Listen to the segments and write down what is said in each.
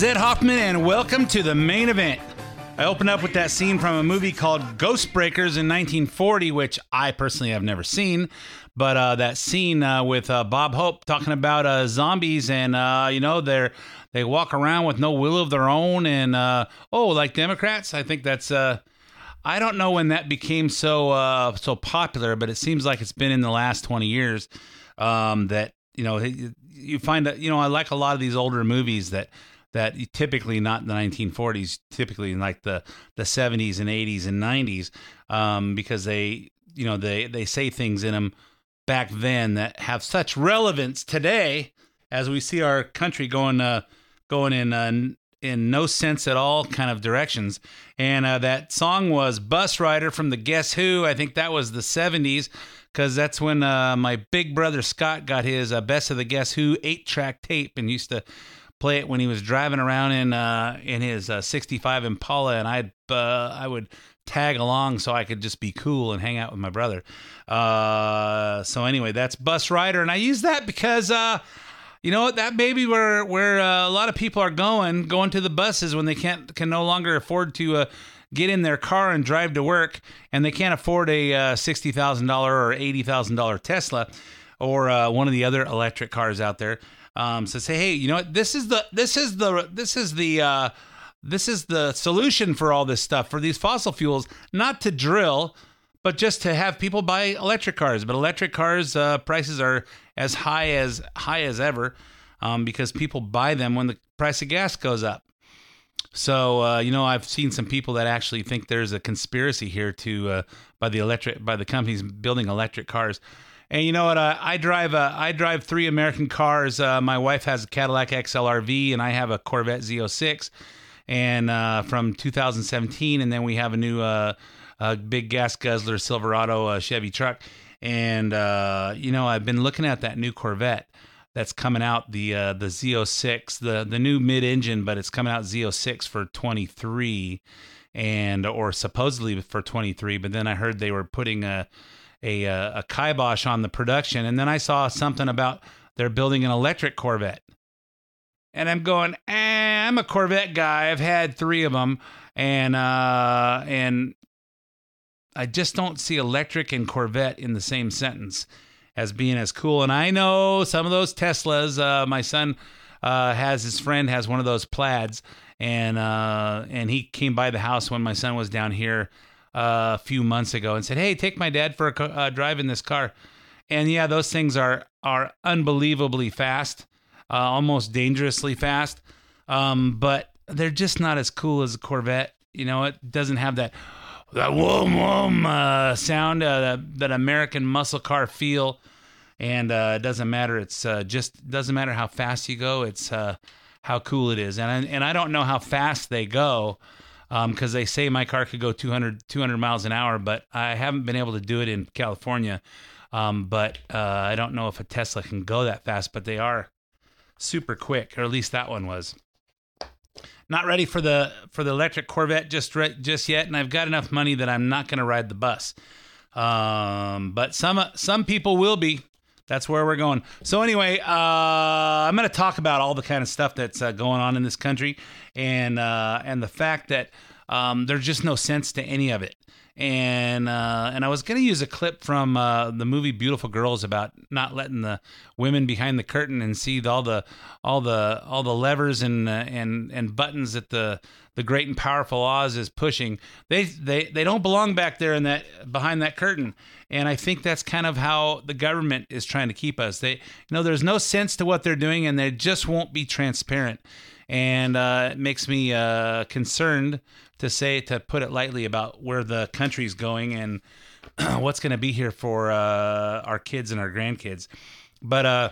Is Ed Hoffman, and welcome to the main event. I open up with that scene from a movie called Ghost Breakers in 1940, which I personally have never seen. But uh, that scene uh, with uh, Bob Hope talking about uh, zombies, and uh, you know they're they walk around with no will of their own, and uh, oh, like Democrats. I think that's. I don't know when that became so so popular, but it seems like it's been in the last 20 years um, that you know you find that you know I like a lot of these older movies that that typically not in the 1940s, typically in like the the 70s and 80s and 90s, um, because they you know they they say things in them back then that have such relevance today as we see our country going uh, going in uh, in no sense at all kind of directions. And uh, that song was Bus Rider from the Guess Who. I think that was the 70s because that's when uh, my big brother Scott got his uh, Best of the Guess Who eight track tape and used to play it when he was driving around in uh, in his uh, 65 Impala, and I'd uh, I would tag along so I could just be cool and hang out with my brother. Uh, so anyway, that's Bus Rider, and I use that because uh, you know what that maybe where where uh, a lot of people are going going to the buses when they can't can no longer afford to get in their car and drive to work and they can't afford a uh, $60,000 or $80,000 Tesla or one of the other electric cars out there um, so say hey you know what this is the this is the this is the uh, this is the solution for all this stuff for these fossil fuels not to drill but just to have people buy electric cars. But electric cars uh, prices are as high as high as ever um, because people buy them when the price of gas goes up. So uh, you know, I've seen some people that actually think there's a conspiracy here to uh, by the electric by the companies building electric cars. And you know what? Uh, I drive uh, I drive three American cars. Uh, my wife has a Cadillac XLRV, and I have a Corvette Z06, and uh, from 2017. And then we have a new uh, big gas guzzler Silverado uh, Chevy truck. And you know, I've been looking at that new Corvette that's coming out the the Z06, the the new mid engine, but it's coming out Z06 for 23, and or supposedly for 23. But then I heard they were putting a a a kibosh on the production, and then I saw something about they're building an electric Corvette. And I'm going, eh, I'm a Corvette guy. I've had three of them, and uh, and I just don't see electric and Corvette in the same sentence as being as cool. And I know some of those Teslas. Uh, my son uh, has his friend has one of those plaids, and uh, and he came by the house when my son was down here a few months ago and said, "Hey, take my dad for a uh, drive in this car." And yeah, those things are are unbelievably fast, uh, almost dangerously fast. Um, but they're just not as cool as a Corvette. You know, it doesn't have that that whoom whoom uh, sound, uh, that, that American muscle car feel, and uh, it doesn't matter. It's uh, just doesn't matter how fast you go. It's uh, how cool it is, and I, and I don't know how fast they go because they say my car could go 200 200 miles an hour, but I haven't been able to do it in California. Um, but uh, I don't know if a Tesla can go that fast, but they are super quick, or at least that one was not ready for the for the electric Corvette just re- just yet, and I've got enough money that I'm not going to ride the bus. Um, but some some people will be. That's where we're going. So anyway, uh, I'm going to talk about all the kind of stuff that's uh, going on in this country, and uh, and the fact that um, there's just no sense to any of it. And uh, and I was gonna use a clip from uh, the movie Beautiful Girls about not letting the women behind the curtain and see all the all the all the levers and uh, and and buttons that the the great and powerful Oz is pushing. They they they don't belong back there in that behind that curtain. And I think that's kind of how the government is trying to keep us. They you know there's no sense to what they're doing, and they just won't be transparent. And uh, it makes me uh, concerned to say, to put it lightly, about where the country's going and what's going to be here for uh, our kids and our grandkids. But uh,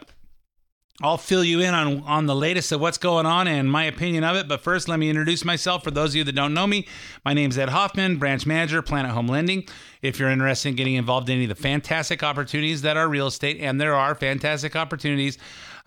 I'll fill you in on, on the latest of what's going on and my opinion of it. But first, let me introduce myself. For those of you that don't know me, my name is Ed Hoffman, branch manager, Planet Home Lending. If you're interested in getting involved in any of the fantastic opportunities that are real estate, and there are fantastic opportunities,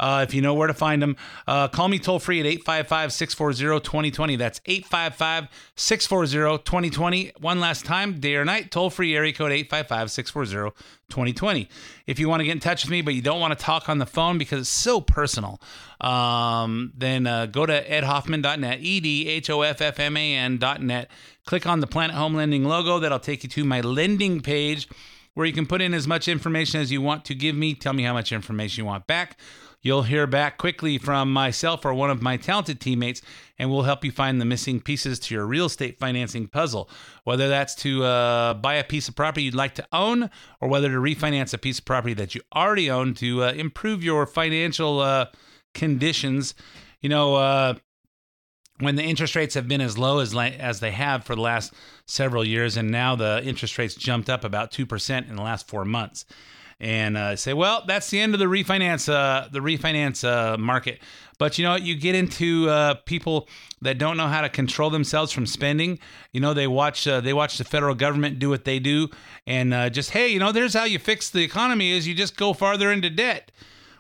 uh, if you know where to find them, uh, call me toll free at 855 640 2020. That's 855 640 2020. One last time, day or night, toll free area code 855 640 2020. If you want to get in touch with me, but you don't want to talk on the phone because it's so personal, um, then uh, go to edhoffman.net, E D H O F F M A N.net. Click on the Planet Home Lending logo. That'll take you to my lending page where you can put in as much information as you want to give me. Tell me how much information you want back. You'll hear back quickly from myself or one of my talented teammates, and we'll help you find the missing pieces to your real estate financing puzzle. Whether that's to uh, buy a piece of property you'd like to own, or whether to refinance a piece of property that you already own to uh, improve your financial uh, conditions. You know, uh, when the interest rates have been as low as as they have for the last several years, and now the interest rates jumped up about two percent in the last four months and uh, say, well, that's the end of the refinance uh, the refinance uh, market. But you know, you get into uh, people that don't know how to control themselves from spending. You know, they watch uh, they watch the federal government do what they do, and uh, just hey, you know, there's how you fix the economy is you just go farther into debt.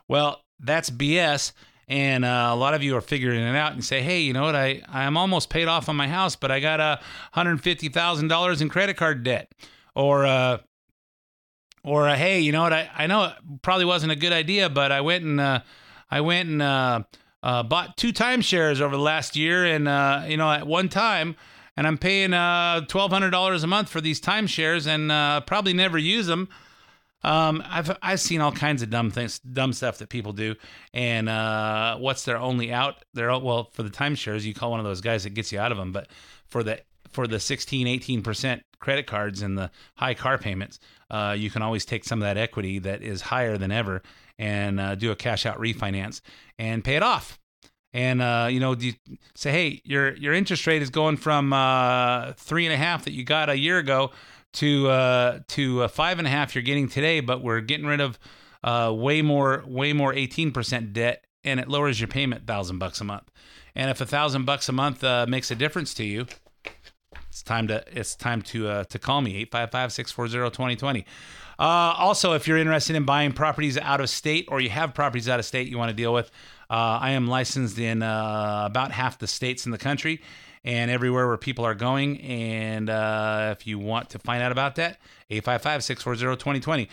Well, that's BS. And uh, a lot of you are figuring it out and say, hey, you know what? I, I'm almost paid off on my house, but I got a $150,000 in credit card debt. Or, uh, or uh, hey, you know what? I, I know it probably wasn't a good idea, but I went and uh, I went and uh, uh, bought two timeshares over the last year, and uh, you know at one time, and I'm paying uh, twelve hundred dollars a month for these timeshares, and uh, probably never use them. Um, I've I've seen all kinds of dumb things, dumb stuff that people do, and uh, what's their only out? Their well for the timeshares, you call one of those guys that gets you out of them, but for the for the 16, 18 percent credit cards and the high car payments, uh, you can always take some of that equity that is higher than ever and uh, do a cash out refinance and pay it off. And uh, you know, you say, hey, your your interest rate is going from uh, three and a half that you got a year ago to uh, to uh, five and a half you're getting today, but we're getting rid of uh, way more way more 18% debt, and it lowers your payment thousand bucks a month. And if a thousand bucks a month uh, makes a difference to you, it's time to it's time to uh, to call me 855-640-2020 uh, also if you're interested in buying properties out of state or you have properties out of state you want to deal with uh, i am licensed in uh, about half the states in the country and everywhere where people are going and uh, if you want to find out about that 855-640-2020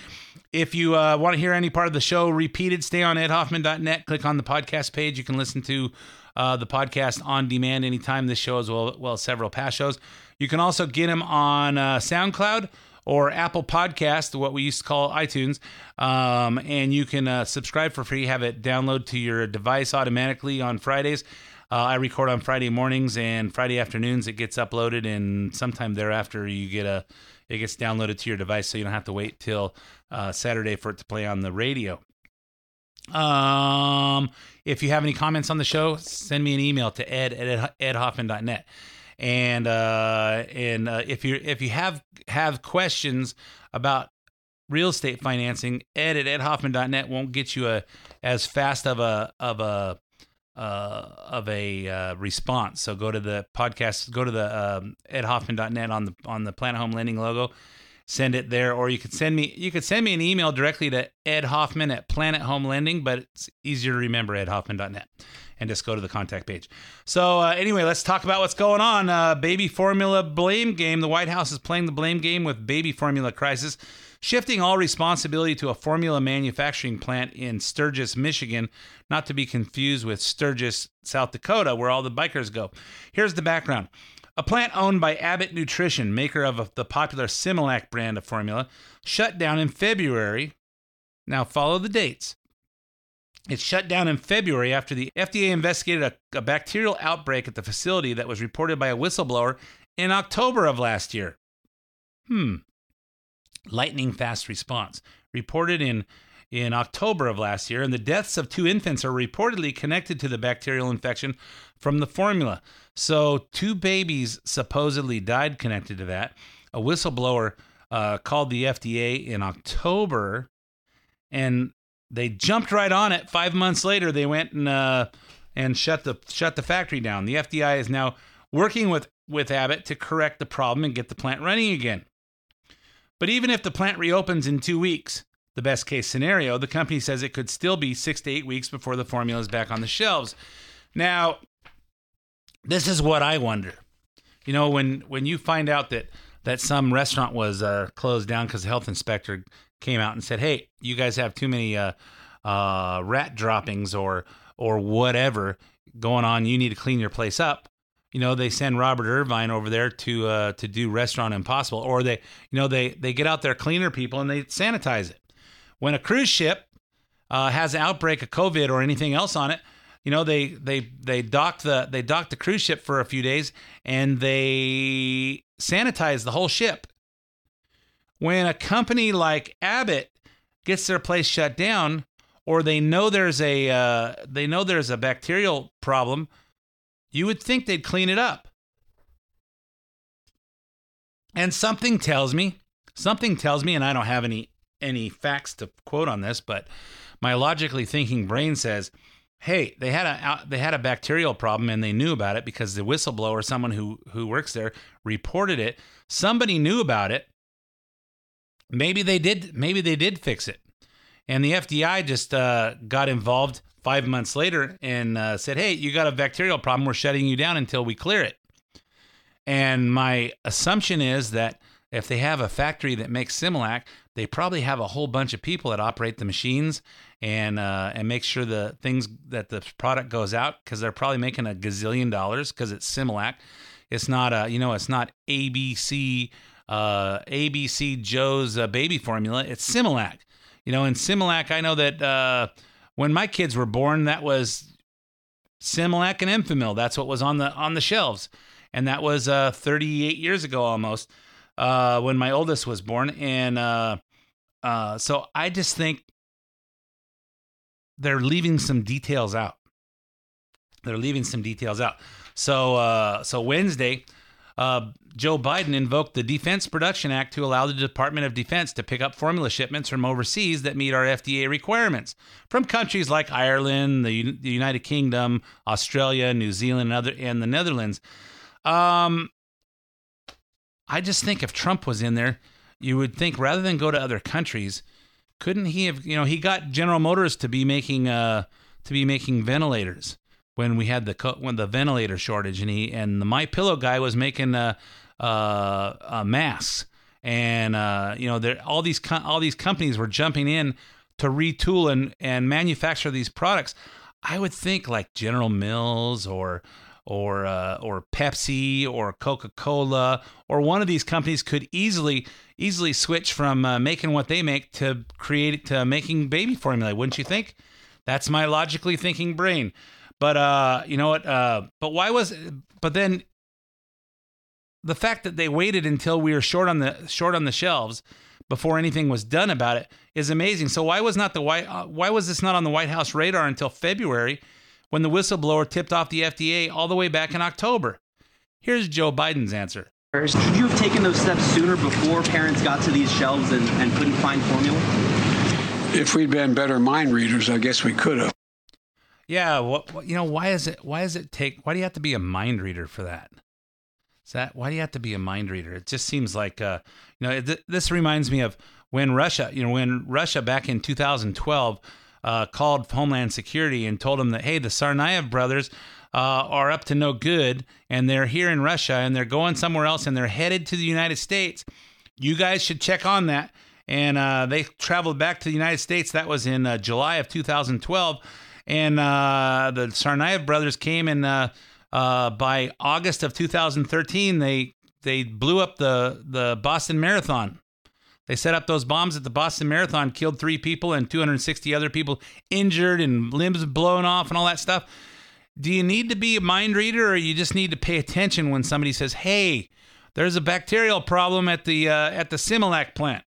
if you uh, want to hear any part of the show repeated stay on edhoffman.net click on the podcast page you can listen to uh, the podcast on demand anytime this show as well, well as several past shows. You can also get them on uh, SoundCloud or Apple Podcast, what we used to call iTunes, um, and you can uh, subscribe for free. Have it download to your device automatically on Fridays. Uh, I record on Friday mornings and Friday afternoons. It gets uploaded, and sometime thereafter, you get a it gets downloaded to your device, so you don't have to wait till uh, Saturday for it to play on the radio. Um, if you have any comments on the show, send me an email to ed at edhoffman.net. And uh, and uh, if you if you have have questions about real estate financing, ed at edhoffman.net won't get you a as fast of a of a uh, of a uh, response. So go to the podcast, go to the um, edhoffman.net on the on the Planet Home Lending logo, send it there, or you could send me you could send me an email directly to Ed Hoffman at Planet Home Lending, but it's easier to remember edhoffman.net and just go to the contact page. So uh, anyway, let's talk about what's going on. Uh, baby formula blame game. The White House is playing the blame game with baby formula crisis, shifting all responsibility to a formula manufacturing plant in Sturgis, Michigan, not to be confused with Sturgis, South Dakota, where all the bikers go. Here's the background. A plant owned by Abbott Nutrition, maker of the popular Similac brand of formula, shut down in February. Now, follow the dates. It shut down in February after the FDA investigated a, a bacterial outbreak at the facility that was reported by a whistleblower in October of last year. Hmm. Lightning fast response. Reported in in October of last year, and the deaths of two infants are reportedly connected to the bacterial infection from the formula. So, two babies supposedly died connected to that. A whistleblower uh, called the FDA in October, and they jumped right on it. Five months later, they went and uh, and shut the shut the factory down. The FDA is now working with with Abbott to correct the problem and get the plant running again. But even if the plant reopens in two weeks, the best case scenario, the company says it could still be six to eight weeks before the formula is back on the shelves. Now, this is what I wonder. You know, when when you find out that that some restaurant was uh, closed down because the health inspector came out and said, "Hey, you guys have too many uh, uh, rat droppings or or whatever going on. You need to clean your place up." You know, they send Robert Irvine over there to uh, to do Restaurant Impossible, or they, you know, they they get out their cleaner people and they sanitize it. When a cruise ship uh, has an outbreak of COVID or anything else on it, you know, they they they dock the they dock the cruise ship for a few days and they sanitize the whole ship. When a company like Abbott gets their place shut down, or they know there's a uh, they know there's a bacterial problem, you would think they'd clean it up. And something tells me, something tells me, and I don't have any any facts to quote on this, but my logically thinking brain says, "Hey, they had a they had a bacterial problem and they knew about it because the whistleblower, someone who who works there, reported it. Somebody knew about it. Maybe they did. Maybe they did fix it, and the FBI just uh, got involved five months later and uh, said, "Hey, you got a bacterial problem. We're shutting you down until we clear it." And my assumption is that if they have a factory that makes Similac, they probably have a whole bunch of people that operate the machines and uh, and make sure the things that the product goes out because they're probably making a gazillion dollars because it's Similac. It's not a you know it's not ABC uh, ABC Joe's uh, baby formula. It's Similac. You know, in Similac, I know that uh, when my kids were born, that was Similac and Enfamil. That's what was on the on the shelves, and that was uh, 38 years ago almost uh, when my oldest was born, and uh, uh, so I just think they're leaving some details out. They're leaving some details out. So uh, so Wednesday, uh, Joe Biden invoked the Defense Production Act to allow the Department of Defense to pick up formula shipments from overseas that meet our FDA requirements from countries like Ireland, the, the United Kingdom, Australia, New Zealand, and, other, and the Netherlands. Um, I just think if Trump was in there, you would think rather than go to other countries, couldn't he have? You know, he got General Motors to be making uh to be making ventilators when we had the when the ventilator shortage, and he and the My Pillow guy was making a, uh, uh masks, and uh you know there all these all these companies were jumping in to retool and and manufacture these products. I would think like General Mills or or uh, or Pepsi or Coca Cola or one of these companies could easily easily switch from uh, making what they make to create to making baby formula. Wouldn't you think? That's my logically thinking brain. But uh, you know what? Uh, but why was? But then the fact that they waited until we were short on the short on the shelves before anything was done about it is amazing. So why was not the white? Uh, why was this not on the White House radar until February? when the whistleblower tipped off the FDA all the way back in October. Here's Joe Biden's answer. Should you have taken those steps sooner before parents got to these shelves and, and couldn't find formula? If we'd been better mind readers, I guess we could have. Yeah, what, what you know, why is it why does it take why do you have to be a mind reader for that? Is that why do you have to be a mind reader? It just seems like uh, you know, th- this reminds me of when Russia, you know, when Russia back in 2012 uh, called Homeland Security and told them that, hey, the Tsarnaev brothers uh, are up to no good and they're here in Russia and they're going somewhere else and they're headed to the United States. You guys should check on that. And uh, they traveled back to the United States. That was in uh, July of 2012. And uh, the Tsarnaev brothers came and uh, Uh, by August of 2013, they they blew up the the Boston Marathon. They set up those bombs at the Boston Marathon, killed three people and 260 other people injured and limbs blown off and all that stuff. Do you need to be a mind reader, or you just need to pay attention when somebody says, "Hey, there's a bacterial problem at the uh, at the Similac plant"?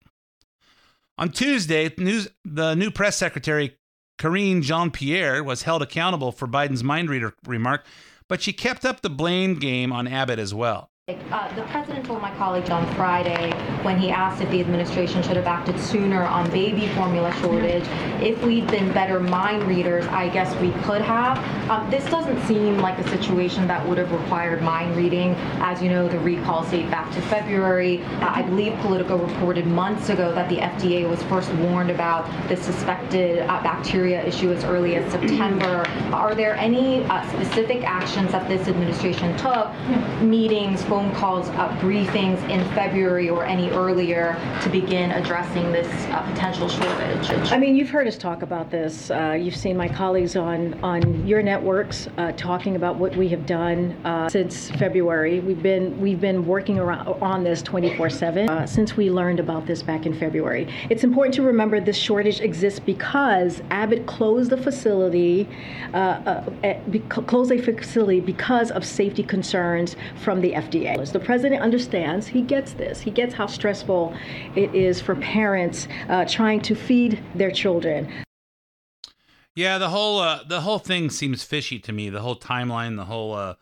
On Tuesday, news, the new press secretary Karine Jean Pierre was held accountable for Biden's mind reader remark, but she kept up the blame game on Abbott as well. Uh, the president told my colleagues on Friday when he asked if the administration should have acted sooner on baby formula shortage, if we'd been better mind readers, I guess we could have. Um, this doesn't seem like a situation that would have required mind reading. As you know, the recalls date back to February. Uh, I believe Politico reported months ago that the FDA was first warned about the suspected uh, bacteria issue as early as September. Are there any uh, specific actions that this administration took, meetings, phone calls, uh, briefings in February or any earlier to begin addressing this uh, potential shortage? I mean, you've heard us talk about this. Uh, you've seen my colleagues on on your networks uh, talking about what we have done uh, since February. We've been we've been working around on this 24/7 uh, since we learned about this back in February. It's important to remember this shortage exists because Abbott closed the facility, be- closed a facility because of safety concerns from the FDA. The president understands, he gets this, he gets how stressful it is for parents uh, trying to feed their children. Yeah, the whole uh, the whole thing seems fishy to me. The whole timeline, the whole, uh,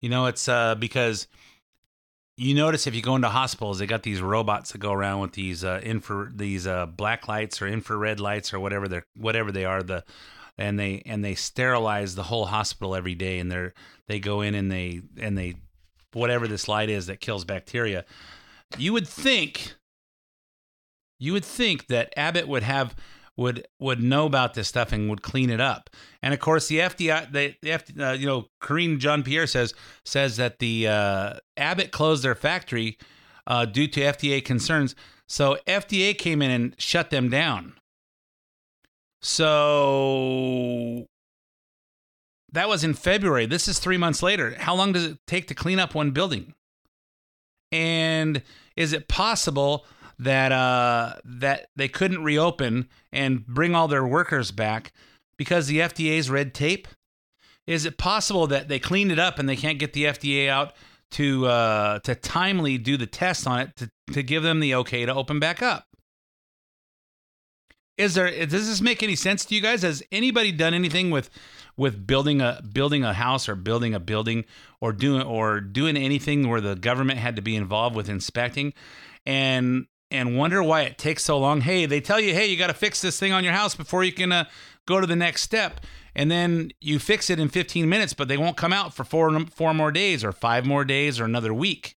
you know, it's uh, because you notice if you go into hospitals, they got these robots that go around with these uh, infra these uh, black lights or infrared lights or whatever they're whatever they are. The and they and they sterilize the whole hospital every day, and they're they go in and they and they whatever this light is that kills bacteria. You would think you would think that Abbott would have would would know about this stuff and would clean it up. And of course, the FDA, the, the uh, you know, Karine Jean Pierre says says that the uh, Abbott closed their factory uh, due to FDA concerns. So FDA came in and shut them down. So that was in February. This is three months later. How long does it take to clean up one building? And is it possible that uh, that they couldn't reopen and bring all their workers back because the FDA's red tape? Is it possible that they cleaned it up and they can't get the FDA out to uh, to timely do the test on it to, to give them the okay to open back up? Is there does this make any sense to you guys? Has anybody done anything with with building a building a house or building a building or doing or doing anything where the government had to be involved with inspecting and and wonder why it takes so long. Hey, they tell you, hey, you got to fix this thing on your house before you can uh, go to the next step, and then you fix it in 15 minutes, but they won't come out for four four more days or five more days or another week.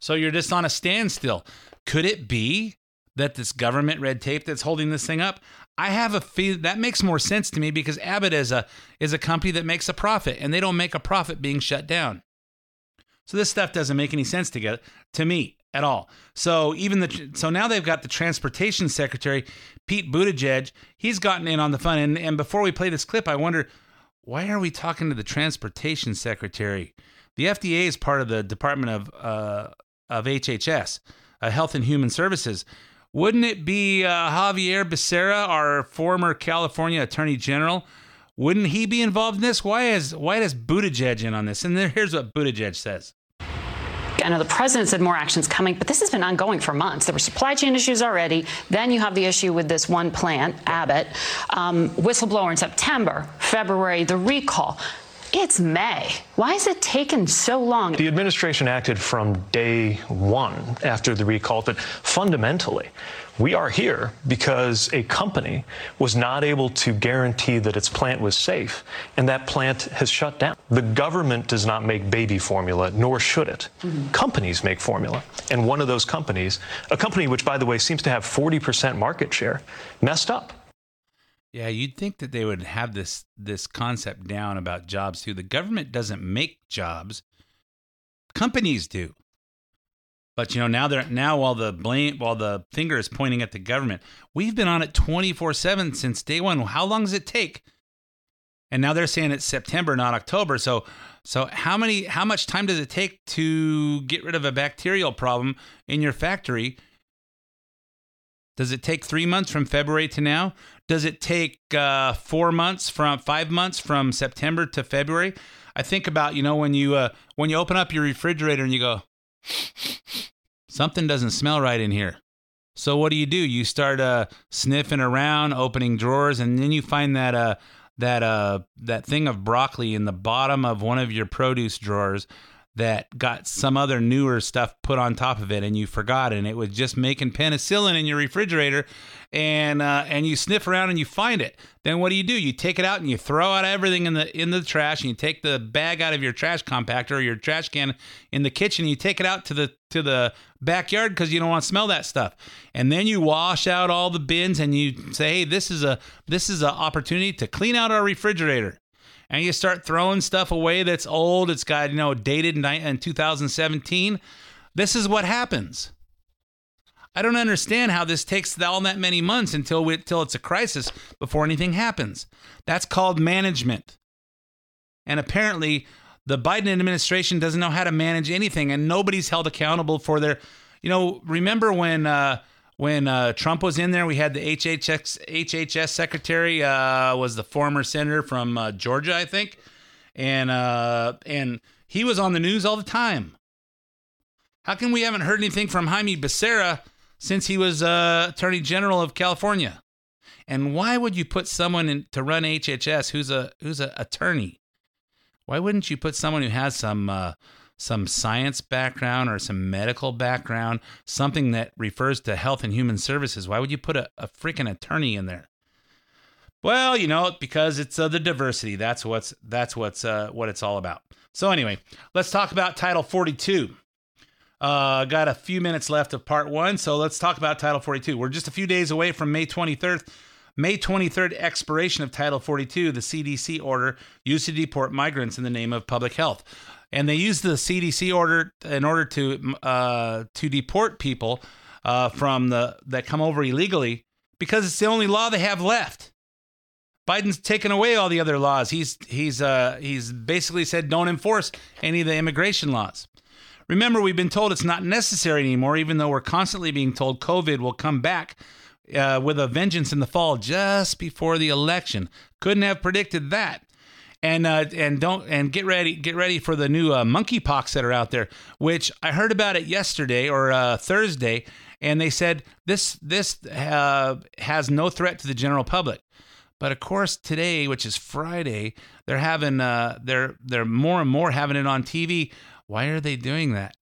So you're just on a standstill. Could it be that this government red tape that's holding this thing up? I have a feel that makes more sense to me because Abbott is a is a company that makes a profit and they don't make a profit being shut down. So this stuff doesn't make any sense together to me at all. So even the so now they've got the transportation secretary Pete Buttigieg. He's gotten in on the fun. And and before we play this clip, I wonder why are we talking to the transportation secretary? The FDA is part of the Department of uh, of HHS, uh, Health and Human Services. Wouldn't it be uh, Xavier Becerra, our former California Attorney General? Wouldn't he be involved in this? Why is why does Buttigieg in on this? And there, here's what Buttigieg says. I know the president said more actions coming, but this has been ongoing for months. There were supply chain issues already. Then you have the issue with this one plant, Abbott, um, whistleblower in September, February, the recall. It's May. Why has it taken so long? The administration acted from day one after the recall, but fundamentally, we are here because a company was not able to guarantee that its plant was safe, and that plant has shut down. The government does not make baby formula, nor should it. Mm-hmm. Companies make formula. And one of those companies, a company which, by the way, seems to have 40% market share, messed up. Yeah, you'd think that they would have this this concept down about jobs too. The government doesn't make jobs; companies do. But you know now they're now while the blame while the finger is pointing at the government, we've been on it twenty four seven since day one. How long does it take? and now they're saying it's September, not October. So, so how many, how much time does it take to get rid of a bacterial problem in your factory? Does it take three months from February to now? Does it take uh, four months from five months from September to February? I think about you know when you uh, when you open up your refrigerator and you go, something doesn't smell right in here. So what do you do? You start uh, sniffing around, opening drawers, and then you find that uh, that uh, that thing of broccoli in the bottom of one of your produce drawers that got some other newer stuff put on top of it and you forgot and it was just making penicillin in your refrigerator and uh, and you sniff around and you find it. Then what do you do? You take it out and you throw out everything in the in the trash and you take the bag out of your trash compactor or your trash can in the kitchen you take it out to the to the backyard because you don't want to smell that stuff. And then you wash out all the bins and you say hey this is a this is an opportunity to clean out our refrigerator and you start throwing stuff away that's old, it's got, you know, dated in 2017, this is what happens. I don't understand how this takes all that many months until we, until it's a crisis before anything happens. That's called management. And apparently, the Biden administration doesn't know how to manage anything, and nobody's held accountable for their. You know, remember when uh, when uh, Trump was in there, we had the HHS, HHS secretary uh, was the former senator from uh, Georgia, I think, and uh, and he was on the news all the time. How come we haven't heard anything from Jaime Becerra since he was uh, Attorney General of California? And why would you put someone in, to run HHS who's a who's an attorney? Why wouldn't you put someone who has some uh, some science background or some medical background, something that refers to health and human services. Why would you put a, a freaking attorney in there? Well, you know, because it's uh, the diversity. That's what's that's what's uh, what it's all about. So anyway, let's talk about Title 42. Uh, got a few minutes left of part one, so let's talk about Title 42. We're just a few days away from May 23rd. May 23rd expiration of Title 42, the CDC order used to deport migrants in the name of public health and they use the CDC order in order to uh, to deport people uh, from the that come over illegally because it's the only law they have left. Biden's taken away all the other laws. He's he's uh, he's basically said don't enforce any of the immigration laws. Remember, we've been told it's not necessary anymore, even though we're constantly being told COVID will come back uh, with a vengeance in the fall just before the election. Couldn't have predicted that and uh, and don't and get ready get ready for the new uh, monkeypox that are out there. Which I heard about it yesterday or uh, Thursday, and they said this this uh, has no threat to the general public. But of course, today, which is Friday, they're having uh, they're they're more and more having it on TV. Why are they doing that?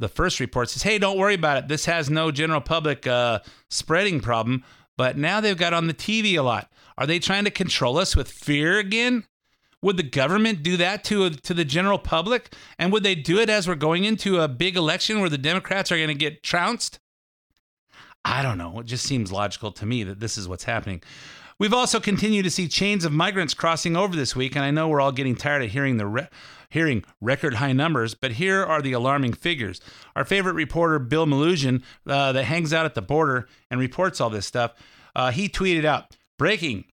The first report says, "Hey, don't worry about it. This has no general public uh, spreading problem." But now they've got on the TV a lot. Are they trying to control us with fear again? Would the government do that to to the general public? And would they do it as we're going into a big election where the Democrats are going to get trounced? I don't know. It just seems logical to me that this is what's happening. We've also continued to see chains of migrants crossing over this week, and I know we're all getting tired of hearing the re- hearing record high numbers, but here are the alarming figures. Our favorite reporter, Bill Melugin, uh, that hangs out at the border and reports all this stuff, uh, he tweeted out, "Breaking: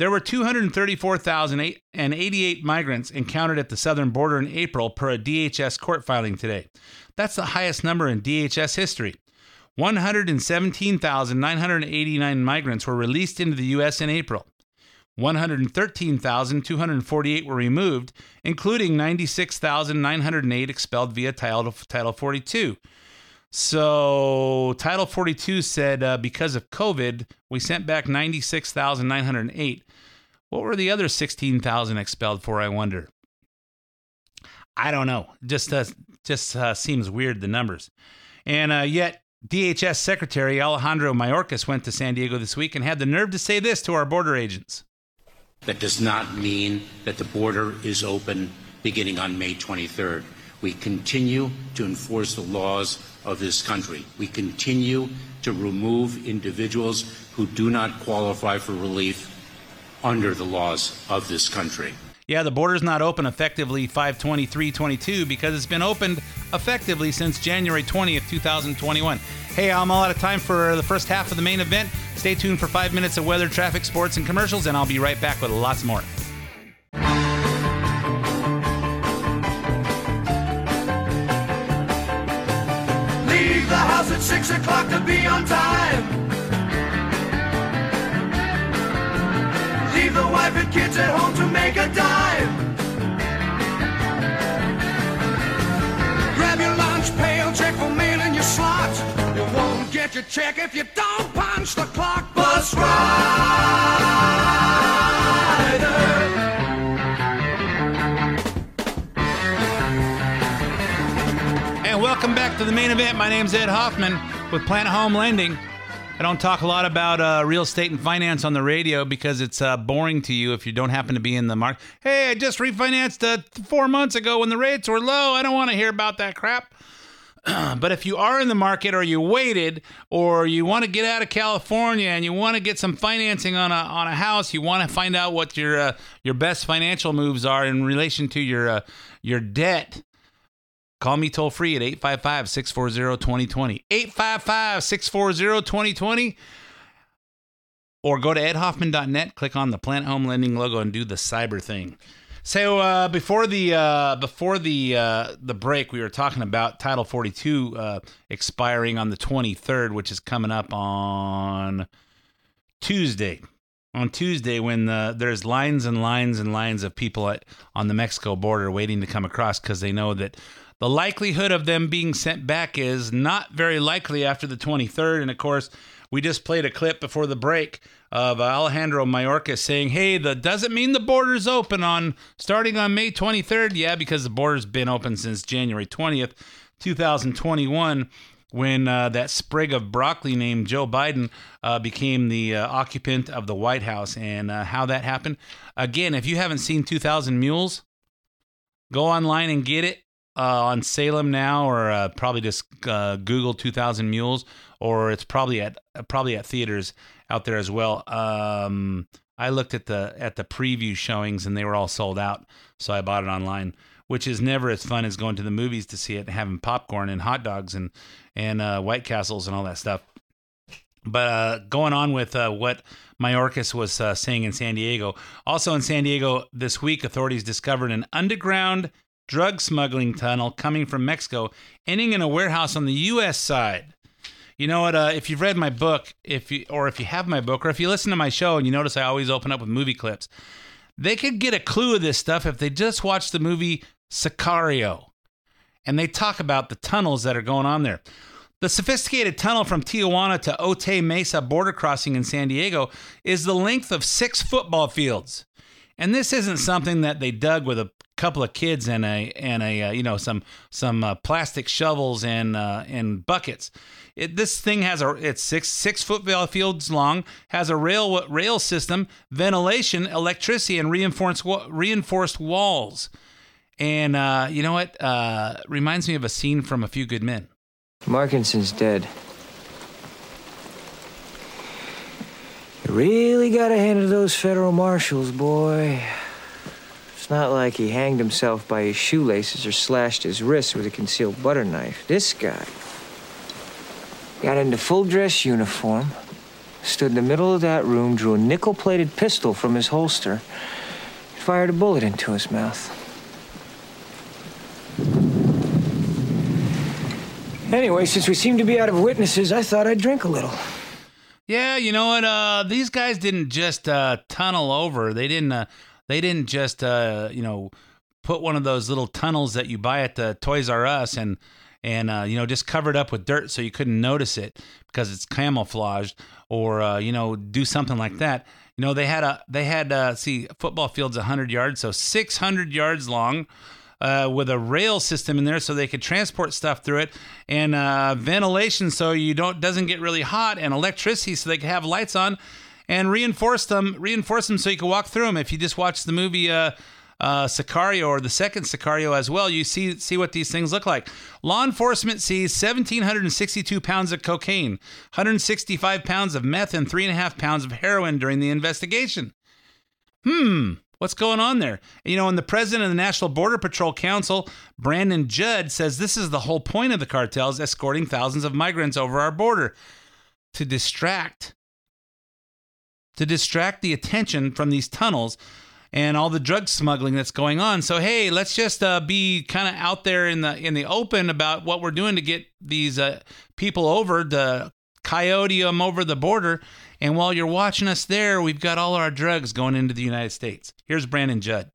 there were 234,088 migrants encountered at the southern border in April per a DHS court filing today. That's the highest number in DHS history. 117,989 migrants were released into the U.S. in April. 113,248 were removed, including 96,908 expelled via Title, Title 42. So Title 42 said uh, because of COVID, we sent back 96,908. What were the other 16,000 expelled for? I wonder. I don't know. Just uh, just uh, seems weird the numbers. And uh, yet DHS Secretary Alejandro Mayorkas went to San Diego this week and had the nerve to say this to our border agents. That does not mean that the border is open beginning on May 23rd. We continue to enforce the laws of this country. We continue to remove individuals who do not qualify for relief under the laws of this country. Yeah, the border's not open effectively 52322 because it's been opened effectively since January 20th, 2021. Hey, I'm all out of time for the first half of the main event. Stay tuned for five minutes of weather, traffic, sports, and commercials, and I'll be right back with lots more. Be on time. Leave the wife and kids at home to make a dime. Grab your lunch pail, check for mail in your slot. You won't get your check if you don't punch the clock. Bus rider. Welcome back to the main event. My name's Ed Hoffman with Planet Home Lending. I don't talk a lot about uh, real estate and finance on the radio because it's uh, boring to you if you don't happen to be in the market. Hey, I just refinanced uh, four months ago when the rates were low. I don't want to hear about that crap. but if you are in the market or you waited or you want to get out of California and you want to get some financing on a on a house, you want to find out what your uh, your best financial moves are in relation to your uh, your debt. Call me toll free at 855 640 2020. 855 640 2020. Or go to edhoffman.net, click on the Planet Home Lending logo, and do the cyber thing. So uh, before the uh, before the uh, the break, we were talking about Title 42 uh, expiring on the 23rd, which is coming up on Tuesday. On Tuesday, when uh, there's lines and lines and lines of people at, on the Mexico border waiting to come across because they know that the likelihood of them being sent back is not very likely after the 23rd. And of course, we just played a clip before the break of Alejandro Mayorkas saying, "Hey, that doesn't mean the border's open on starting on May 23rd." Yeah, because the border's been open since January 20th, 2021, when uh, that sprig of broccoli named Joe Biden uh, became the uh, occupant of the White House, and uh, how that happened. Again, if you haven't seen 2,000 Mules, go online and get it uh, on Salem now, or uh, probably just uh, Google 2,000 Mules, or it's probably at probably at theaters out there as well. Um, I looked at the at the preview showings and they were all sold out, so I bought it online, which is never as fun as going to the movies to see it and having popcorn and hot dogs and and uh, White Castles and all that stuff. But uh, going on with uh, what Mayorkas was uh, saying in San Diego. Also in San Diego this week, authorities discovered an underground drug smuggling tunnel coming from Mexico, ending in a warehouse on the U.S. side. You know what? Uh, if you've read my book, if you or if you have my book, or if you listen to my show and you notice I always open up with movie clips, they could get a clue of this stuff if they just watch the movie Sicario, and they talk about the tunnels that are going on there. The sophisticated tunnel from Tijuana to Otay Mesa border crossing in San Diego is the length of six football fields. And this isn't something that they dug with a couple of kids and a and a uh, you know some some uh, plastic shovels and uh, and buckets. It, this thing has a it's six six football fields long, has a rail rail system, ventilation, electricity, and reinforced reinforced walls. And uh, you know what? Uh, reminds me of a scene from A Few Good Men. Markinson's dead. You really got to hand it to those federal marshals, boy. Not like he hanged himself by his shoelaces or slashed his wrists with a concealed butter knife. This guy got into full dress uniform, stood in the middle of that room, drew a nickel plated pistol from his holster, and fired a bullet into his mouth. Anyway, since we seem to be out of witnesses, I thought I'd drink a little. Yeah, you know what? Uh, these guys didn't just uh, tunnel over. They didn't. Uh, they didn't just uh, you know put one of those little tunnels that you buy at the Toys R Us and and uh, you know just cover it up with dirt so you couldn't notice it because it's camouflaged or uh, you know do something like that. You know they had a they had uh, see football fields 100 yards, so 600 yards long. Uh, with a rail system in there so they could transport stuff through it and uh, ventilation so you don't doesn't get really hot and electricity so they could have lights on and reinforce them reinforce them so you can walk through them if you just watch the movie uh, uh, Sicario or the second Sicario as well, you see see what these things look like. Law enforcement sees 1,762 pounds of cocaine, 165 pounds of meth, and three and a half pounds of heroin during the investigation. Hmm, what's going on there? You know, and the president of the National Border Patrol Council, Brandon Judd, says this is the whole point of the cartels escorting thousands of migrants over our border to distract to distract the attention from these tunnels and all the drug smuggling that's going on. So hey, let's just uh, be kind of out there in the in the open about what we're doing to get these uh, people over to coyote them over the border. And while you're watching us there, we've got all our drugs going into the United States. Here's Brandon Judd.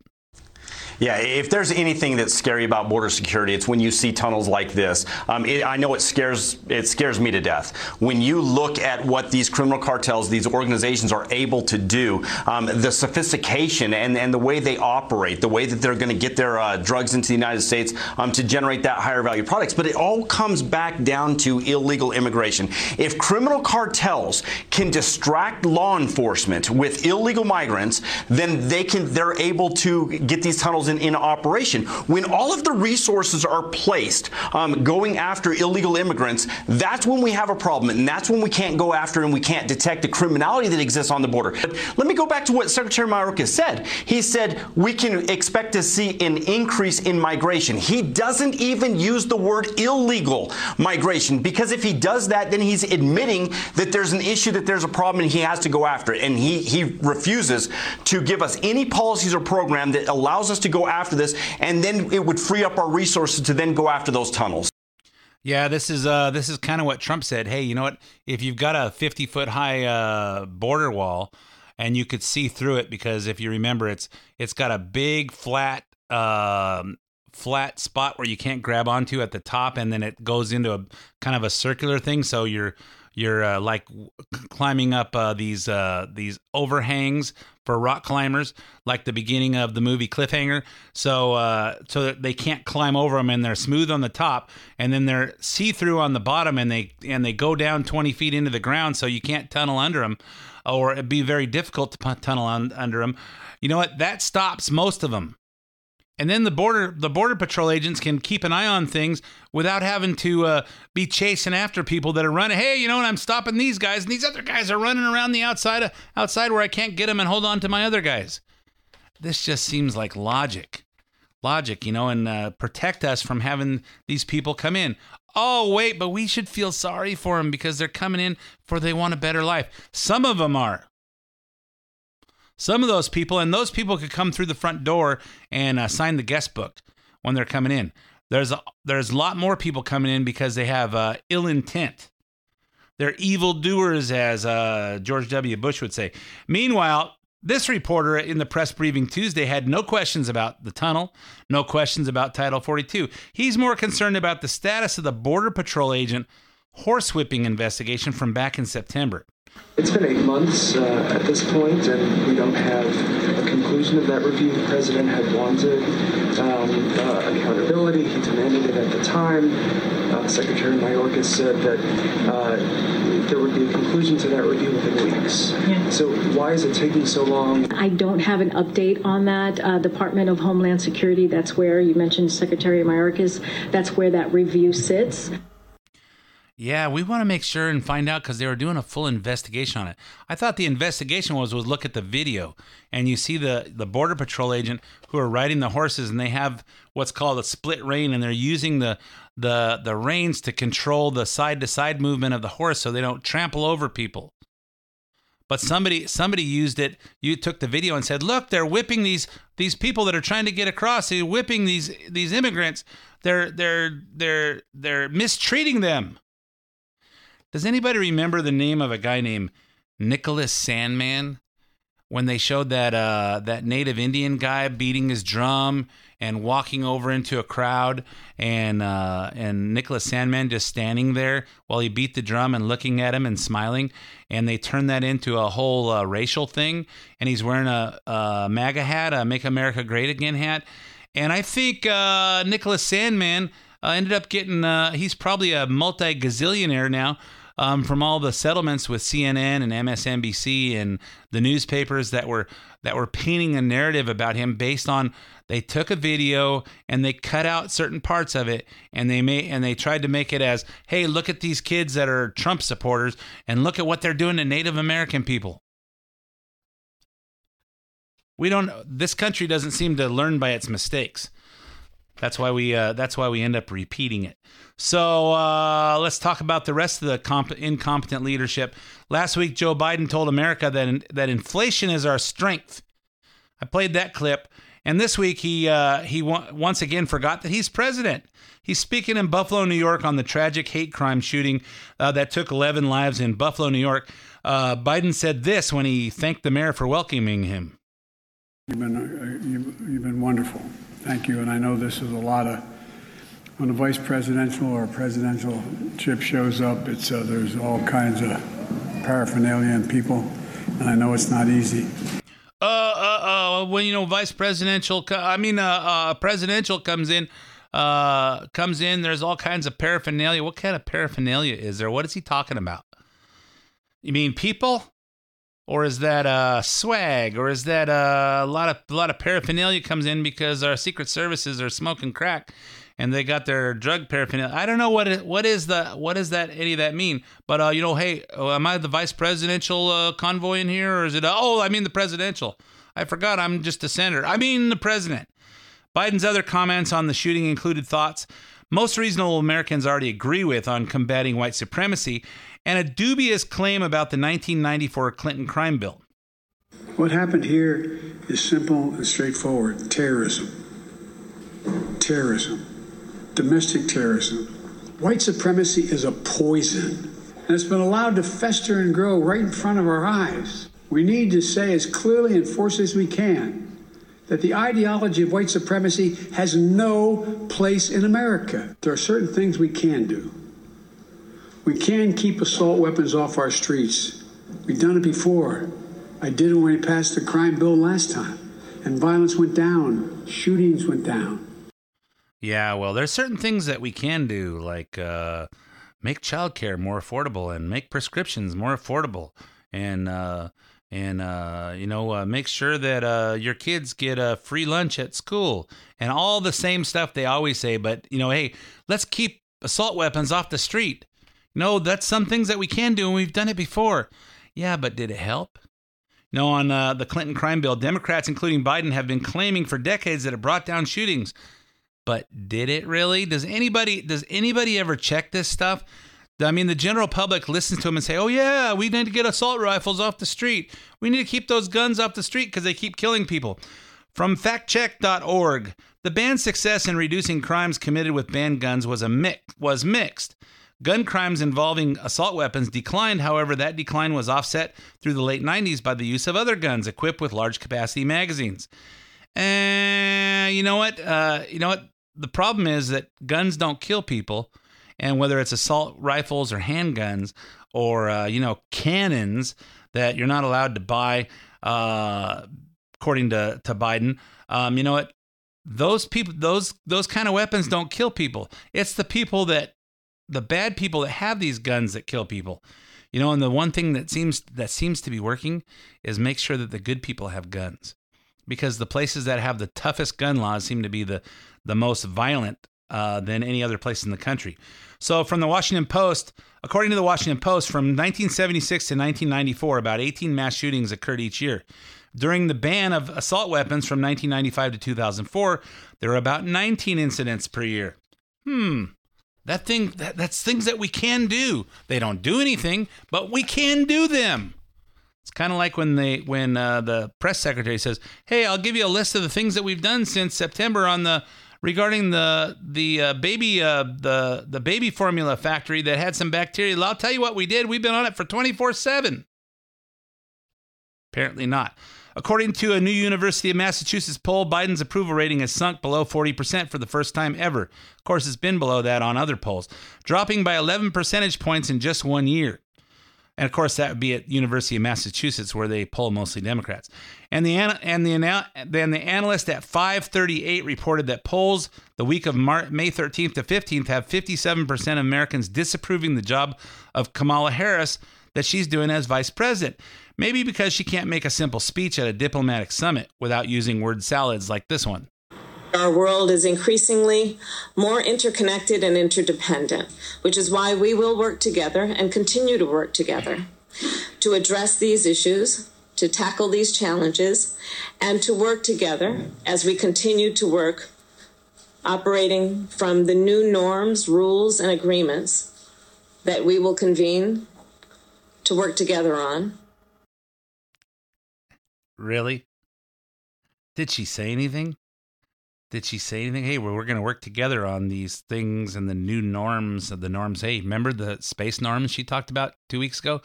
Yeah, if there's anything that's scary about border security, it's when you see tunnels like this. Um, it, I know it scares it scares me to death when you look at what these criminal cartels, these organizations are able to do, um, the sophistication and, and the way they operate, the way that they're going to get their uh, drugs into the United States um, to generate that higher value products. But it all comes back down to illegal immigration. If criminal cartels can distract law enforcement with illegal migrants, then they can they're able to get these tunnels in, in operation. When all of the resources are placed um, going after illegal immigrants, that's when we have a problem, and that's when we can't go after and we can't detect the criminality that exists on the border. But let me go back to what Secretary Mayorkas said. He said we can expect to see an increase in migration. He doesn't even use the word illegal migration because if he does that, then he's admitting that there's an issue, that there's a problem, and he has to go after it. And he, he refuses to give us any policies or program that allows us to go after this, and then it would free up our resources to then go after those tunnels. Yeah, this is uh, this is kind of what Trump said. Hey, you know what? If you've got a 50 foot high uh, border wall, and you could see through it, because if you remember, it's it's got a big flat um, flat spot where you can't grab onto at the top, and then it goes into a kind of a circular thing. So you're you're uh, like climbing up uh, these uh, these overhangs for rock climbers, like the beginning of the movie Cliffhanger. So uh, so they can't climb over them, and they're smooth on the top, and then they're see through on the bottom, and they and they go down twenty feet into the ground, so you can't tunnel under them, or it'd be very difficult to tunnel un- under them. You know what? That stops most of them. And then the border the border patrol agents can keep an eye on things without having to uh, be chasing after people that are running. Hey, you know, and I'm stopping these guys, and these other guys are running around the outside of, outside where I can't get them and hold on to my other guys. This just seems like logic, logic, you know, and uh, protect us from having these people come in. Oh wait, but we should feel sorry for them because they're coming in for they want a better life. Some of them are. Some of those people, and those people could come through the front door and uh, sign the guest book when they're coming in. There's a, there's a lot more people coming in because they have uh, ill intent. They're evil doers, as uh, George W. Bush would say. Meanwhile, this reporter in the press briefing Tuesday had no questions about the tunnel, no questions about Title 42. He's more concerned about the status of the Border Patrol agent horsewhipping investigation from back in September. It's been eight months uh, at this point, and we don't have a conclusion of that review. The president had wanted um, uh, accountability. He demanded it at the time. Uh, Secretary Mayorkas said that uh, there would be a conclusion to that review within weeks. So why is it taking so long? I don't have an update on that. Uh, Department of Homeland Security, that's where you mentioned Secretary Mayorkas, that's where that review sits. Yeah, we want to make sure and find out because they were doing a full investigation on it. I thought the investigation was was look at the video and you see the the border patrol agent who are riding the horses and they have what's called a split rein and they're using the the the reins to control the side to side movement of the horse so they don't trample over people. But somebody somebody used it. You took the video and said, "Look, they're whipping these these people that are trying to get across. They're whipping these these immigrants. They're they're they're they're mistreating them." Does anybody remember the name of a guy named Nicholas Sandmann? When they showed that uh, that native Indian guy beating his drum and walking over into a crowd, and uh, and Nicholas Sandmann just standing there while he beat the drum and looking at him and smiling, and they turned that into a whole uh, racial thing, and he's wearing a, a MAGA hat, a Make America Great Again hat, and I think uh, Nicholas Sandmann uh, ended up getting uh, he's probably a multi gazillionaire now um, from all the settlements with CNN and MSNBC and the newspapers that were that were painting a narrative about him based on they took a video and they cut out certain parts of it and they made and they tried to make it as hey look at these kids that are Trump supporters and look at what they're doing to Native American people. We don't. This country doesn't seem to learn by its mistakes. That's why we. Uh, that's why we end up repeating it. So uh, let's talk about the rest of the comp- incompetent leadership. Last week, Joe Biden told America that that inflation is our strength. I played that clip, And this week, he uh, he wa- once again forgot that he's president. He's speaking in Buffalo, New York, on the tragic hate crime shooting uh, that took 11 lives in Buffalo, New York. Uh, Biden said this when he thanked the mayor for welcoming him. You've been, uh, you've, you've been wonderful. Thank you. And I know this is a lot of, when a vice presidential or presidential chip shows up, it's, uh, there's all kinds of paraphernalia and people. And I know it's not easy. Uh, uh, uh, when you know vice presidential, I mean, uh, uh, presidential comes in, uh, comes in. There's all kinds of paraphernalia. What kind of paraphernalia is there? What is he talking about? You mean people, or is that uh swag, or is that uh, a lot of a lot of paraphernalia comes in because our secret services are smoking crack, and they got their drug paraphernalia. I don't know what it, what is the what does that any of that mean? But uh, you know, hey, uh, am I the vice presidential uh, convoy in here, or is it? Uh, oh, I mean the presidential. I forgot. I'm just a senator. I mean the president. Biden's other comments on the shooting included thoughts most reasonable Americans already agree with on combating white supremacy, and a dubious claim about the 1994 Clinton crime bill. What happened here is simple and straightforward terrorism. Terrorism. Domestic terrorism. White supremacy is a poison, and it's been allowed to fester and grow right in front of our eyes. We need to say as clearly and forcefully as we can that the ideology of white supremacy has no place in America. There are certain things we can do. We can keep assault weapons off our streets. We've done it before. I did it when we passed the crime bill last time, and violence went down, shootings went down. Yeah, well, there's certain things that we can do, like uh, make childcare more affordable and make prescriptions more affordable, and uh, and uh, you know uh, make sure that uh, your kids get a free lunch at school and all the same stuff they always say. But you know, hey, let's keep assault weapons off the street. No, that's some things that we can do, and we've done it before. Yeah, but did it help? No, on uh, the Clinton crime bill, Democrats, including Biden, have been claiming for decades that it brought down shootings. But did it really? Does anybody does anybody ever check this stuff? I mean, the general public listens to them and say, "Oh yeah, we need to get assault rifles off the street. We need to keep those guns off the street because they keep killing people." From factcheck.org, the band's success in reducing crimes committed with banned guns was a mix, was mixed. Gun crimes involving assault weapons declined, however, that decline was offset through the late 90s by the use of other guns equipped with large capacity magazines. And you know what? Uh, you know what? The problem is that guns don't kill people, and whether it's assault rifles or handguns or uh, you know cannons that you're not allowed to buy, uh, according to to Biden, um, you know what? Those people, those those kind of weapons don't kill people. It's the people that the bad people that have these guns that kill people. You know, and the one thing that seems that seems to be working is make sure that the good people have guns. Because the places that have the toughest gun laws seem to be the the most violent uh, than any other place in the country. So, from the Washington Post, according to the Washington Post, from 1976 to 1994, about 18 mass shootings occurred each year. During the ban of assault weapons from 1995 to 2004, there were about 19 incidents per year. Hmm, that thing that, that's things that we can do. They don't do anything, but we can do them. It's kind of like when they when uh, the press secretary says, "Hey, I'll give you a list of the things that we've done since September on the regarding the the uh, baby uh, the the baby formula factory that had some bacteria. I'll tell you what we did. We've been on it for 24/7." Apparently not. According to a new University of Massachusetts poll, Biden's approval rating has sunk below 40% for the first time ever. Of course, it's been below that on other polls, dropping by 11 percentage points in just one year. And of course, that would be at University of Massachusetts, where they poll mostly Democrats. And the and the then the analyst at 538 reported that polls the week of Mar- May 13th to 15th have 57% of Americans disapproving the job of Kamala Harris that she's doing as vice president. Maybe because she can't make a simple speech at a diplomatic summit without using word salads like this one. Our world is increasingly more interconnected and interdependent, which is why we will work together and continue to work together to address these issues, to tackle these challenges, and to work together as we continue to work operating from the new norms, rules, and agreements that we will convene to work together on. Really? Did she say anything? Did she say anything? Hey, we're, we're going to work together on these things and the new norms of the norms. Hey, remember the space norms she talked about two weeks ago?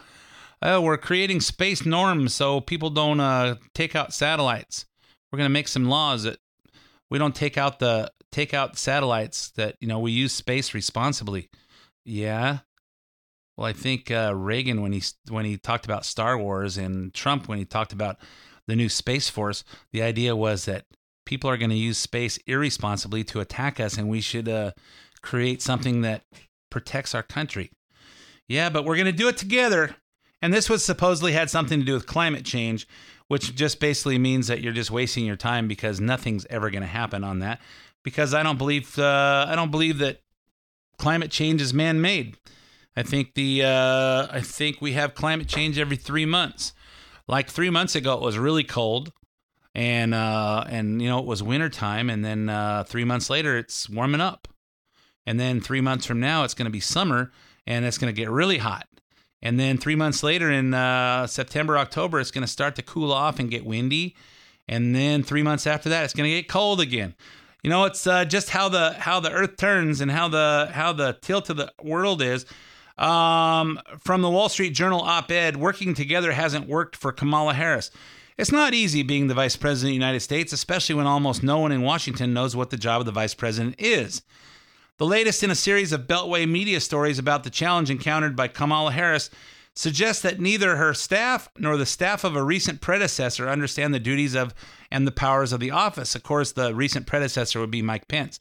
Oh, we're creating space norms so people don't uh, take out satellites. We're going to make some laws that we don't take out the take out satellites. That you know we use space responsibly. Yeah. Well, I think uh, Reagan when he when he talked about Star Wars and Trump when he talked about the new space force, the idea was that people are going to use space irresponsibly to attack us, and we should uh, create something that protects our country. Yeah, but we're going to do it together. And this was supposedly had something to do with climate change, which just basically means that you're just wasting your time because nothing's ever going to happen on that. Because I don't believe uh, I don't believe that climate change is man-made. I think the uh, I think we have climate change every three months. Like three months ago, it was really cold, and uh, and you know it was wintertime, and then uh, three months later, it's warming up, and then three months from now, it's going to be summer, and it's going to get really hot. And then three months later, in uh, September, October, it's going to start to cool off and get windy. And then three months after that, it's going to get cold again. You know, it's uh, just how the how the Earth turns and how the how the tilt of the world is. Um, from the Wall Street Journal op-ed, working together hasn't worked for Kamala Harris. It's not easy being the vice president of the United States, especially when almost no one in Washington knows what the job of the vice president is. The latest in a series of Beltway media stories about the challenge encountered by Kamala Harris suggests that neither her staff nor the staff of a recent predecessor understand the duties of and the powers of the office. Of course, the recent predecessor would be Mike Pence.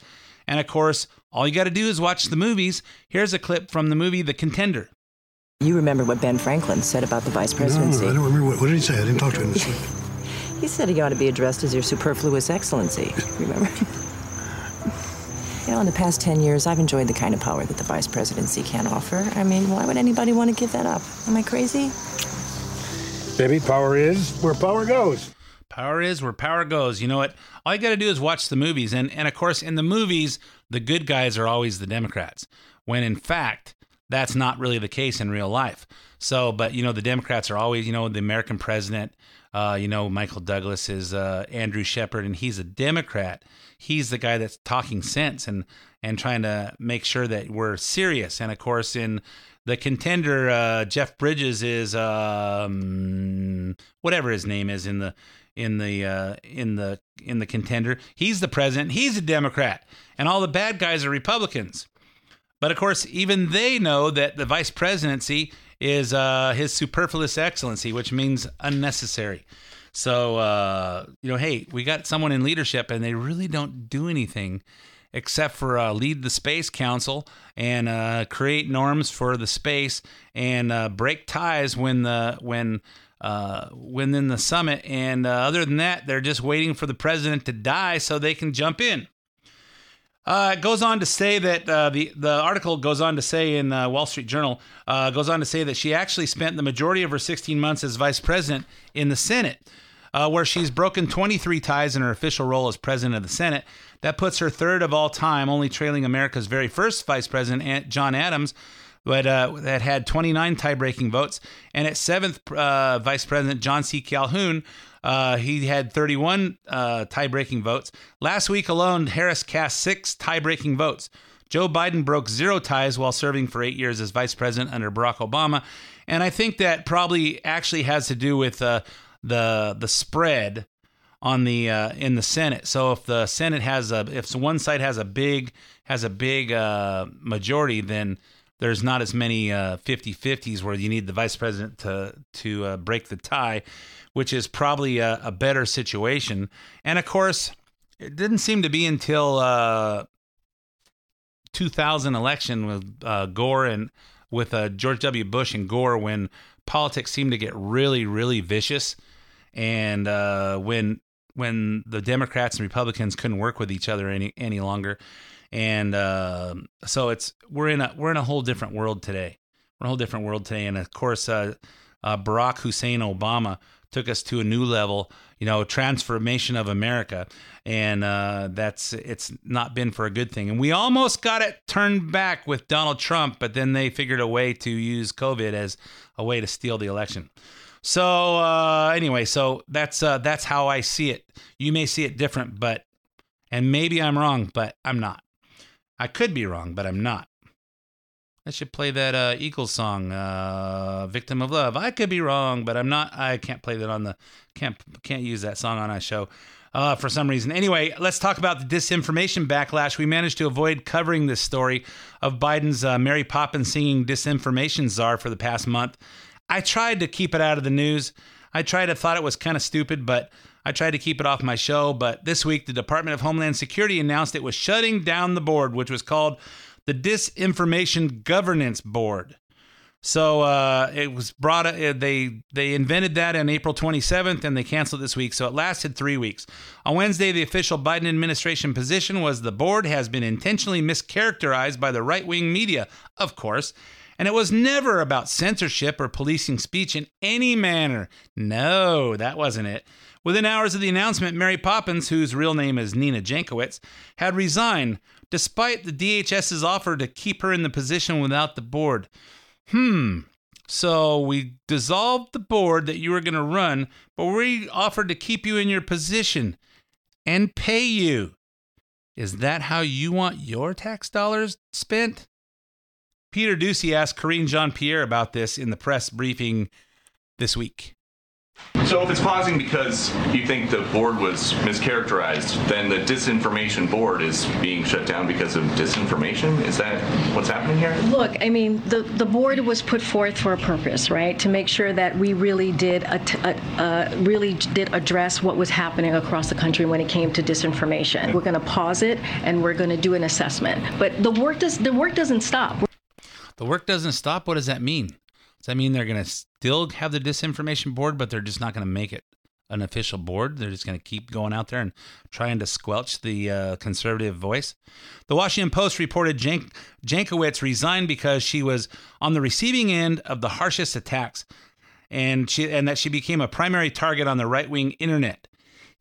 And of course, all you got to do is watch the movies. Here's a clip from the movie The Contender. You remember what Ben Franklin said about the vice presidency? No, I don't remember. What, what did he say? I didn't talk to him this week. he said he ought to be addressed as your superfluous excellency. Remember? You know, in the past 10 years, I've enjoyed the kind of power that the vice presidency can offer. I mean, why would anybody want to give that up? Am I crazy? Baby, power is where power goes. Power is where power goes. You know what? All you got to do is watch the movies. And, and of course, in the movies, the good guys are always the Democrats, when in fact, that's not really the case in real life. So, but, you know, the Democrats are always, you know, the American president, uh, you know, Michael Douglas is uh, Andrew Shepard, and he's a Democrat he's the guy that's talking sense and and trying to make sure that we're serious. And of course, in the contender, uh, Jeff Bridges is um, whatever his name is in the in the uh, in the in the contender. He's the president. He's a Democrat, and all the bad guys are Republicans. But of course, even they know that the vice presidency is uh, his superfluous excellency, which means unnecessary. So, uh, you know, hey, we got someone in leadership and they really don't do anything except for uh, lead the space council and uh, create norms for the space and uh, break ties when the when uh, when in the summit. And uh, other than that, they're just waiting for the president to die so they can jump in. Uh, it goes on to say that uh, the the article goes on to say in the Wall Street Journal uh, goes on to say that she actually spent the majority of her 16 months as vice president in the Senate, uh, where she's broken 23 ties in her official role as president of the Senate. That puts her third of all time, only trailing America's very first vice president, John Adams, but uh, that had 29 tie-breaking votes, and at seventh vice president John C. Calhoun uh, he had 31 uh, tie breaking votes. Last week alone, Harris cast six tie breaking votes. Joe Biden broke zero ties while serving for eight years as vice president under Barack Obama. And I think that probably actually has to do with uh, the the spread on the uh, in the Senate. So if the Senate has a if one side has a big has a big uh, majority, then there's not as many uh, 50-50s where you need the vice president to to uh, break the tie which is probably a, a better situation. And of course, it didn't seem to be until uh, 2000 election with uh, Gore and with uh, George W. Bush and Gore when politics seemed to get really, really vicious, and uh, when when the Democrats and Republicans couldn't work with each other any any longer, and uh, so it's we're in a we're in a whole different world today. We're in a whole different world today, and of course, uh, uh, Barack Hussein Obama took us to a new level, you know, transformation of America. And uh, that's it's not been for a good thing. And we almost got it turned back with Donald Trump, but then they figured a way to use COVID as a way to steal the election. So uh, anyway, so that's uh, that's how I see it. You may see it different, but and maybe I'm wrong, but I'm not. I could be wrong, but I'm not. I should play that uh, Eagles song, uh, "Victim of Love." I could be wrong, but I'm not. I can't play that on the can't can't use that song on our show uh, for some reason. Anyway, let's talk about the disinformation backlash. We managed to avoid covering this story of Biden's uh, Mary Poppins singing disinformation czar for the past month. I tried to keep it out of the news. I tried to thought it was kind of stupid, but I tried to keep it off my show. But this week, the Department of Homeland Security announced it was shutting down the board, which was called the Disinformation Governance Board. So uh, it was brought. Uh, they they invented that on April 27th, and they canceled this week. So it lasted three weeks. On Wednesday, the official Biden administration position was the board has been intentionally mischaracterized by the right wing media, of course, and it was never about censorship or policing speech in any manner. No, that wasn't it. Within hours of the announcement, Mary Poppins, whose real name is Nina Jankowicz, had resigned, despite the DHS's offer to keep her in the position without the board. Hmm. So we dissolved the board that you were going to run, but we offered to keep you in your position and pay you. Is that how you want your tax dollars spent? Peter Doocy asked Karine Jean Pierre about this in the press briefing this week. So if it's pausing because you think the board was mischaracterized, then the disinformation board is being shut down because of disinformation? Is that what's happening here? Look, I mean, the, the board was put forth for a purpose, right? To make sure that we really did a, a, uh, really did address what was happening across the country when it came to disinformation. We're going to pause it and we're going to do an assessment. But the work does the work doesn't stop. The work doesn't stop. What does that mean? That mean they're going to still have the disinformation board, but they're just not going to make it an official board? They're just going to keep going out there and trying to squelch the uh, conservative voice. The Washington Post reported Jank- resigned because she was on the receiving end of the harshest attacks, and she and that she became a primary target on the right wing internet.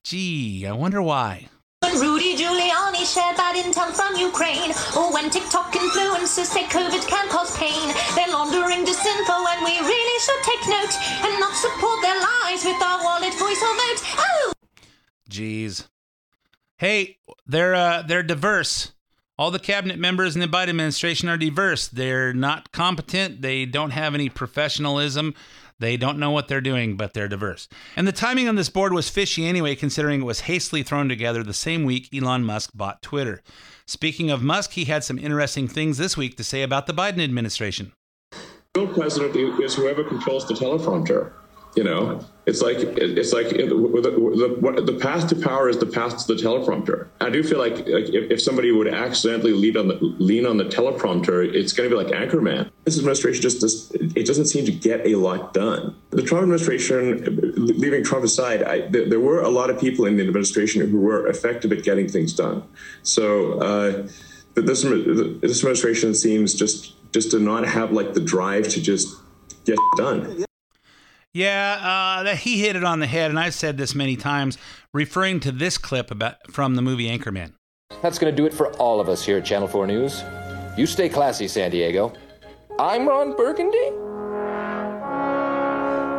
Gee, I wonder why. When Rudy Giuliani shared bad intel from Ukraine, or when TikTok influencers say COVID can cause pain, they're laundering disinfo and we really should take note and not support their lies with our wallet, voice, or vote. Oh! Jeez. Hey, they're uh, they're diverse. All the cabinet members in the Biden administration are diverse. They're not competent. They don't have any professionalism. They don't know what they're doing, but they're diverse. And the timing on this board was fishy anyway, considering it was hastily thrown together the same week Elon Musk bought Twitter. Speaking of Musk, he had some interesting things this week to say about the Biden administration. The real president is whoever controls the teleprompter. You know, it's like it's like the, the, the path to power is the path to the teleprompter. I do feel like, like if, if somebody would accidentally lean on the lean on the teleprompter, it's going to be like Anchorman. This administration just does, it doesn't seem to get a lot done. The Trump administration, leaving Trump aside, I, there, there, were a lot of people in the administration who were effective at getting things done. So uh, this this administration seems just just to not have like the drive to just get done. Yeah, uh, he hit it on the head, and I've said this many times, referring to this clip about from the movie Anchorman. That's going to do it for all of us here at Channel 4 News. You stay classy, San Diego. I'm Ron Burgundy.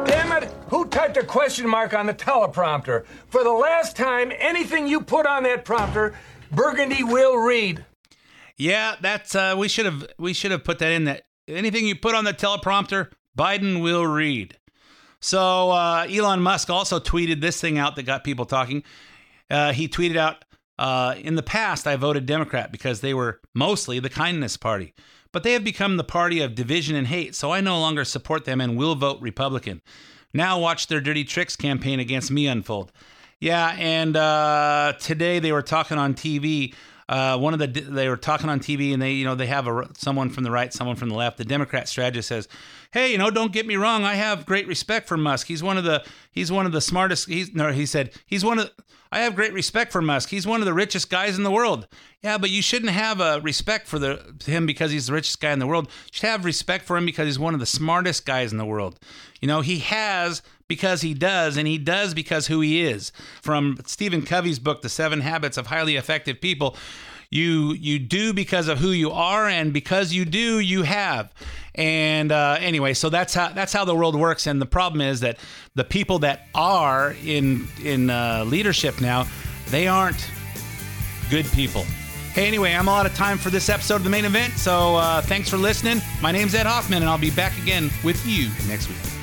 Damn it! Who typed a question mark on the teleprompter? For the last time, anything you put on that prompter, Burgundy will read. Yeah, that's uh, we should have we should have put that in that anything you put on the teleprompter, Biden will read. So uh, Elon Musk also tweeted this thing out that got people talking. Uh, he tweeted out, uh, "In the past, I voted Democrat because they were mostly the kindness party, but they have become the party of division and hate. So I no longer support them and will vote Republican. Now watch their dirty tricks campaign against me unfold." Yeah, and uh, today they were talking on TV. Uh, one of the they were talking on TV, and they you know they have a someone from the right, someone from the left. The Democrat strategist says, "Hey, you know, don't get me wrong. I have great respect for Musk. He's one of the he's one of the smartest. He's no, he said he's one of. I have great respect for Musk. He's one of the richest guys in the world. Yeah, but you shouldn't have a respect for the him because he's the richest guy in the world. You should have respect for him because he's one of the smartest guys in the world. You know, he has." because he does, and he does because who he is. From Stephen Covey's book, The Seven Habits of Highly Effective People, You you do because of who you are, and because you do, you have. And uh, anyway, so that's how that's how the world works. And the problem is that the people that are in in uh, leadership now, they aren't good people. Hey, anyway, I'm out of time for this episode of the main event. So uh, thanks for listening. My name's Ed Hoffman, and I'll be back again with you next week.